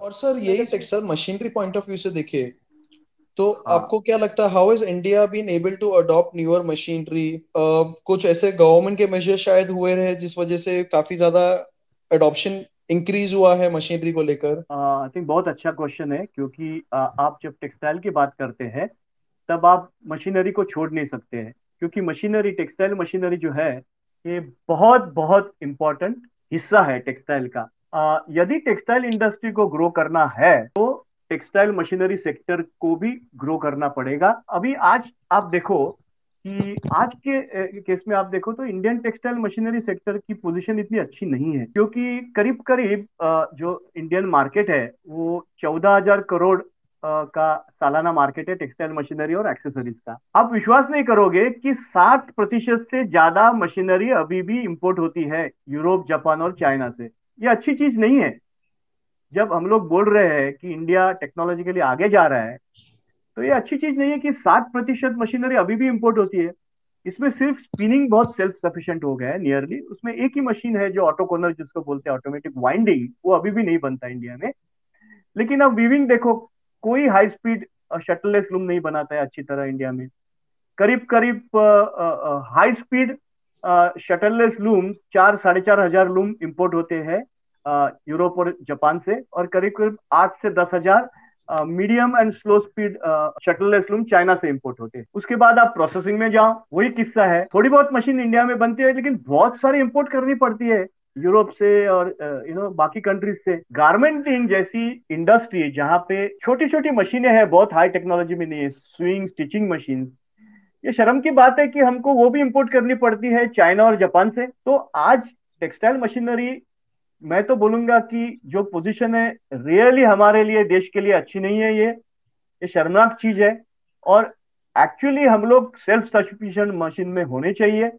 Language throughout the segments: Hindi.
और सर यही textile machinery point of view से देखे तो हाँ. आपको क्या लगता है how is India been able to adopt newer machinery कुछ ऐसे गवर्नमेंट के मेजर शायद हुए रहे जिस वजह से काफ़ी ज़्यादा अडॉप्शन इंक्रीज हुआ है मशीनरी को लेकर? आई थिंक बहुत अच्छा क्वेश्चन है क्योंकि uh, आप जब टेक्सटाइल की बात करते हैं तब आप मशीनरी को छोड़ नहीं सकते हैं। क्योंकि मशीनरी टेक्सटाइल मशीनरी जो है ये बहुत बहुत इंपॉर्टेंट हिस्सा है टेक्सटाइल का। यदि टेक्सटाइल इंडस्ट्री को ग्रो करना है तो टेक्सटाइल मशीनरी सेक्टर को भी ग्रो करना पड़ेगा। अभी आज आप देखो कि आज के केस में आप देखो तो इंडियन टेक्सटाइल मशीनरी सेक्टर की पोजीशन इतनी अच्छी नहीं है, क्योंकि करीब करीब जो इंडियन मार्केट है, वो चौदह हज़ार करोड़ का सालाना मार्केट है टेक्सटाइल मशीनरी और एक्सेसरीज का। आप विश्वास नहीं करोगे कि 60 प्रतिशत से ज़्यादा मशीनरी अभी भी इंपोर्ट होती है यूरोप जापान और चाइना से। ये अच्छी चीज़ नहीं है। जब हम लोग बोल रहे हैं कि इंडिया टेक्नोलॉजिकली आगे जा रहा है तो ये अच्छी चीज़ नहीं है कि सात प्रतिशत मशीनरी अभी भी इंपोर्ट होती है। इसमें सिर्फ़ स्पिनिंग बहुत सेल्फ सफिशियंट हो गया है नियरली उसमें एक ही मशीन है जो ऑटो कॉर्नर जिसको बोलते हैं ऑटोमेटिक वाइंडिंग वो अभी भी नहीं बनता इंडिया में। लेकिन अब वीविंग देखो, कोई हाई स्पीड शटललेस लूम नहीं बनाता है अच्छी तरह इंडिया में। करीब करीब हाई स्पीड शटललेस लूम चार, साढ़े चार हज़ार लूम इंपोर्ट होते हैं यूरोप और जापान से, और करीब करीब आठ से दस हज़ार medium and slow speed shuttleless loom China से इंपोर्ट होते हैं। उसके बाद आप प्रोसेसिंग में जाओ, वही किस्सा है। थोड़ी बहुत मशीन इंडिया में बनती है, लेकिन बहुत सारी इंपोर्ट करनी पड़ती है, यूरोप से और यू नो बाकी कंट्रीज़ से। गारमेंटिंग जैसी इंडस्ट्री जहाँ पे छोटी छोटी मशीनें हैं, बहुत हाई टेक्नोलॉजी में नहीं है स्विंग स्टिचिंग मशीन ये शर्म की बात है कि हमको वो भी इम्पोर्ट करनी पड़ती है चाइना और जापान से। तो आज टेक्सटाइल मशीनरी मैं तो बोलूँगा कि जो पोजीशन है रियली हमारे लिए, देश के लिए अच्छी नहीं है ये। ये शर्मनाक चीज़ है। और एक्चुअली हम लोग सेल्फ सफिशिएंट मशीन में होने चाहिए।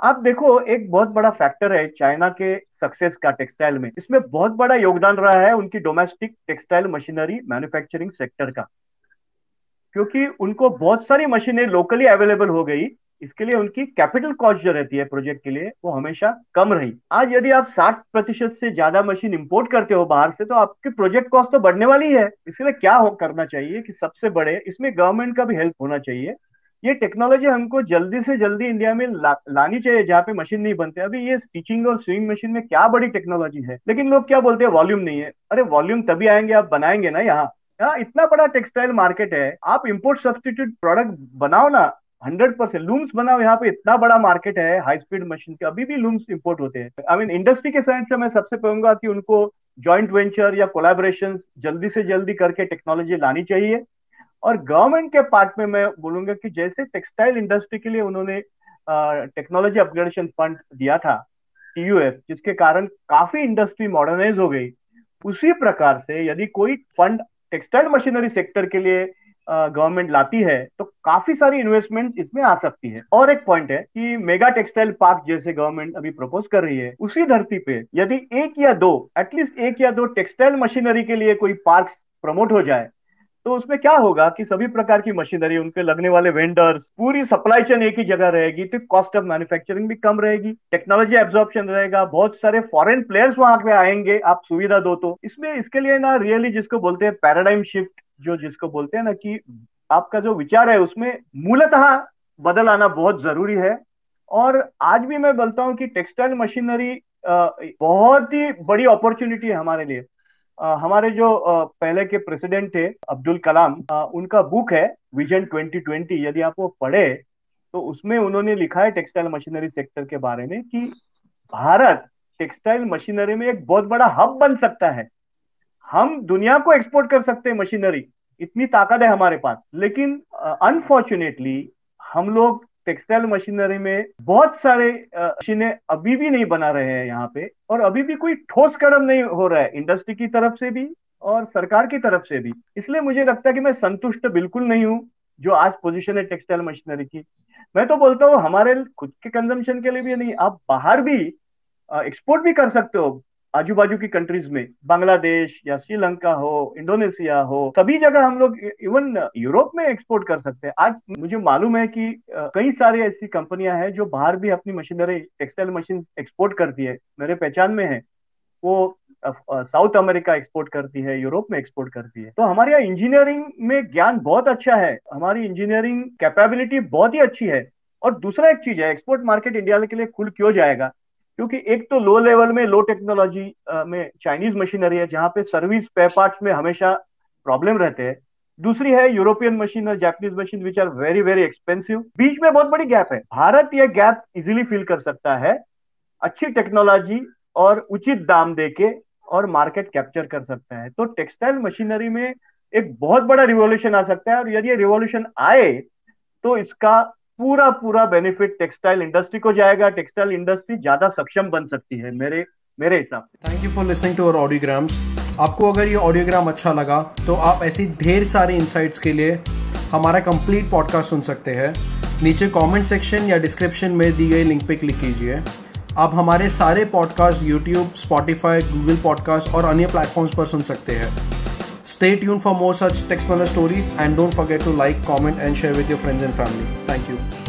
आप देखो, एक बहुत बड़ा फैक्टर है चाइना के सक्सेस का टेक्सटाइल में। इसमें बहुत बड़ा योगदान रहा है उनकी domestic textile machinery manufacturing sector का। क्योंकि उनको बहुत सारी मशीनें लोकली अवेलेबल हो गई इसके लिए उनकी कैपिटल कॉस्ट जो रहती है प्रोजेक्ट के लिए वो हमेशा कम रही। आज यदि आप 60 प्रतिशत से ज़्यादा मशीन इंपोर्ट करते हो बाहर से तो आपकी प्रोजेक्ट कॉस्ट तो बढ़ने वाली है। इसलिए क्या हो करना चाहिए कि सबसे बड़े इसमें गवर्नमेंट का भी हेल्प होना चाहिए। ये टेक्नोलॉजी हमको जल्दी से जल्दी इंडिया में ला, लानी चाहिए जहाँ पे मशीन नहीं बनते। अभी ये स्टिचिंग और स्विंग मशीन में क्या बड़ी टेक्नोलॉजी है? लेकिन लोग क्या बोलते हैं वॉल्यूम नहीं है। अरे वॉल्यूम तभी आएँगे आप बनाएँगे ना यहाँ। यहाँ इतना बड़ा टेक्सटाइल मार्केट है, आप इम्पोर्ट सब्सटीट्यूट प्रोडक्ट बनाओ ना हंड्रेड परसेंट लूम्स बनाओ यहाँ पे, इतना बड़ा मार्केट है हाई स्पीड मशीन के, अभी भी लूम्स इंपोर्ट होते हैं। आई मीन इंडस्ट्री के साइड से मैं सबसे कहूँगा कि उनको जॉइंट वेंचर या कोलाबोरेशन जल्दी से जल्दी करके टेक्नोलॉजी लानी चाहिए। और गवर्नमेंट के पार्ट में मैं बोलूँगा कि जैसे टेक्सटाइल इंडस्ट्री के लिए उन्होंने टेक्नोलॉजी अपग्रेडेशन फंड दिया था टीयूएफ जिसके कारण काफ़ी इंडस्ट्री मॉडर्नाइज हो गई। उसी प्रकार से यदि कोई फंड टेक्सटाइल मशीनरी सेक्टर के लिए गवर्नमेंट लाती है तो काफ़ी सारी इन्वेस्टमेंट इसमें आ सकती है। और एक पॉइंट है कि मेगा टेक्सटाइल पार्क जैसे गवर्नमेंट अभी प्रपोज कर रही है, उसी धरती पे यदि एक या दो एटलीस्ट एक या दो टेक्सटाइल मशीनरी के लिए कोई पार्क प्रमोट हो जाए तो उसमें क्या होगा कि सभी प्रकार की मशीनरी, उनके लगने वाले वेंडर्स पूरी सप्लाई चेन एक ही जगह रहेगी तो कॉस्ट ऑफ़ मैन्युफैक्चरिंग भी कम रहेगी टेक्नोलॉजी एब्जॉर्प्शन रहेगा, बहुत सारे फॉरेन प्लेयर्स वहाँ पे आएँगे, आप सुविधा दो तो। इसमें, इसके लिए ना रियली जिसको बोलते हैं पैराडाइम शिफ्ट जो जिसको बोलते हैं ना कि आपका जो विचार है उसमें मूलतः बदल आना बहुत ज़रूरी है। और आज भी मैं बोलता हूँ कि टेक्सटाइल मशीनरी बहुत ही बड़ी अपॉर्चुनिटी है हमारे लिए। हमारे जो पहले के प्रेसिडेंट थे, अब्दुल कलाम उनका बुक है, विजन 2020 यदि आप वो पढ़े तो उसमें उन्होंने लिखा है टेक्सटाइल मशीनरी सेक्टर के बारे में कि भारत टेक्सटाइल मशीनरी में एक बहुत बड़ा हब बन सकता है। हम दुनिया को एक्सपोर्ट कर सकते हैं मशीनरी, इतनी ताकत है हमारे पास। लेकिन अनफॉर्चुनेटली हम लोग टेक्सटाइल मशीनरी में बहुत सारे मशीनें अभी भी नहीं बना रहे हैं यहाँ पे और अभी भी कोई ठोस कदम नहीं हो रहा है, इंडस्ट्री की तरफ़ से भी और सरकार की तरफ़ से भी। इसलिए मुझे लगता है कि मैं संतुष्ट बिल्कुल नहीं हूँ जो आज पोजीशन है टेक्सटाइल मशीनरी की। मैं तो बोलता हूँ, हमारे खुद के कंजम्पशन के लिए भी नहीं, आप बाहर भी एक्सपोर्ट भी कर सकते हो। आजू बाजू की कंट्रीज़ में, बांग्लादेश या श्रीलंका हो, इंडोनेशिया हो, सभी जगह हम लोग इवन यूरोप में एक्सपोर्ट कर सकते हैं। आज मुझे मालूम है कि कई सारी ऐसी कंपनियाँ हैं जो बाहर भी अपनी मशीनरी टेक्सटाइल मशीन एक्सपोर्ट करती है। मेरे पहचान में है। वो साउथ अमेरिका एक्सपोर्ट करती है यूरोप में एक्सपोर्ट करती है। तो हमारे यहाँ इंजीनियरिंग में ज्ञान बहुत अच्छा है। हमारी इंजीनियरिंग कैपेबिलिटी बहुत ही अच्छी है। और दूसरा एक चीज़ है एक्सपोर्ट मार्केट इंडिया के लिए खुल क्यों जाएगा? क्योंकि एक तो लो लेवल में लो टेक्नोलॉजी में चाइनीज़ मशीनरी है, जहाँ पे सर्विस स्पेयर पार्ट्स में हमेशा प्रॉब्लम रहते हैं। दूसरी है यूरोपियन मशीन और Japanese machine which are very very expensive बीच में बहुत बड़ी गैप है। भारत यह गैप इजिली फिल कर सकता है, अच्छी टेक्नोलॉजी और उचित दाम देके और मार्केट कैप्चर कर सकता है। तो टेक्सटाइल मशीनरी में एक बहुत बड़ा रिवॉल्यूशन आ सकता है और यदि ये रिवॉल्यूशन आए तो इसका पूरा पूरा बेनिफिट टेक्सटाइल इंडस्ट्री को जाएगा। टेक्सटाइल इंडस्ट्री ज़्यादा सक्षम बन सकती है, मेरे मेरे हिसाब से। Thank you for listening to our audiograms आपको अगर ये ऑडियोग्राम अच्छा लगा तो आप ऐसी ढेर सारी इंसाइट्स के लिए हमारा कंप्लीट पॉडकास्ट सुन सकते हैं। नीचे कमेंट सेक्शन या डिस्क्रिप्शन में दी गई लिंक पे क्लिक कीजिए। आप हमारे सारे podcast YouTube Spotify Google podcast और अन्य प्लेटफॉर्म्स पर सुन सकते हैं। Stay tuned for more such Tech stories and don't forget to like, comment and share with your friends and family. Thank you.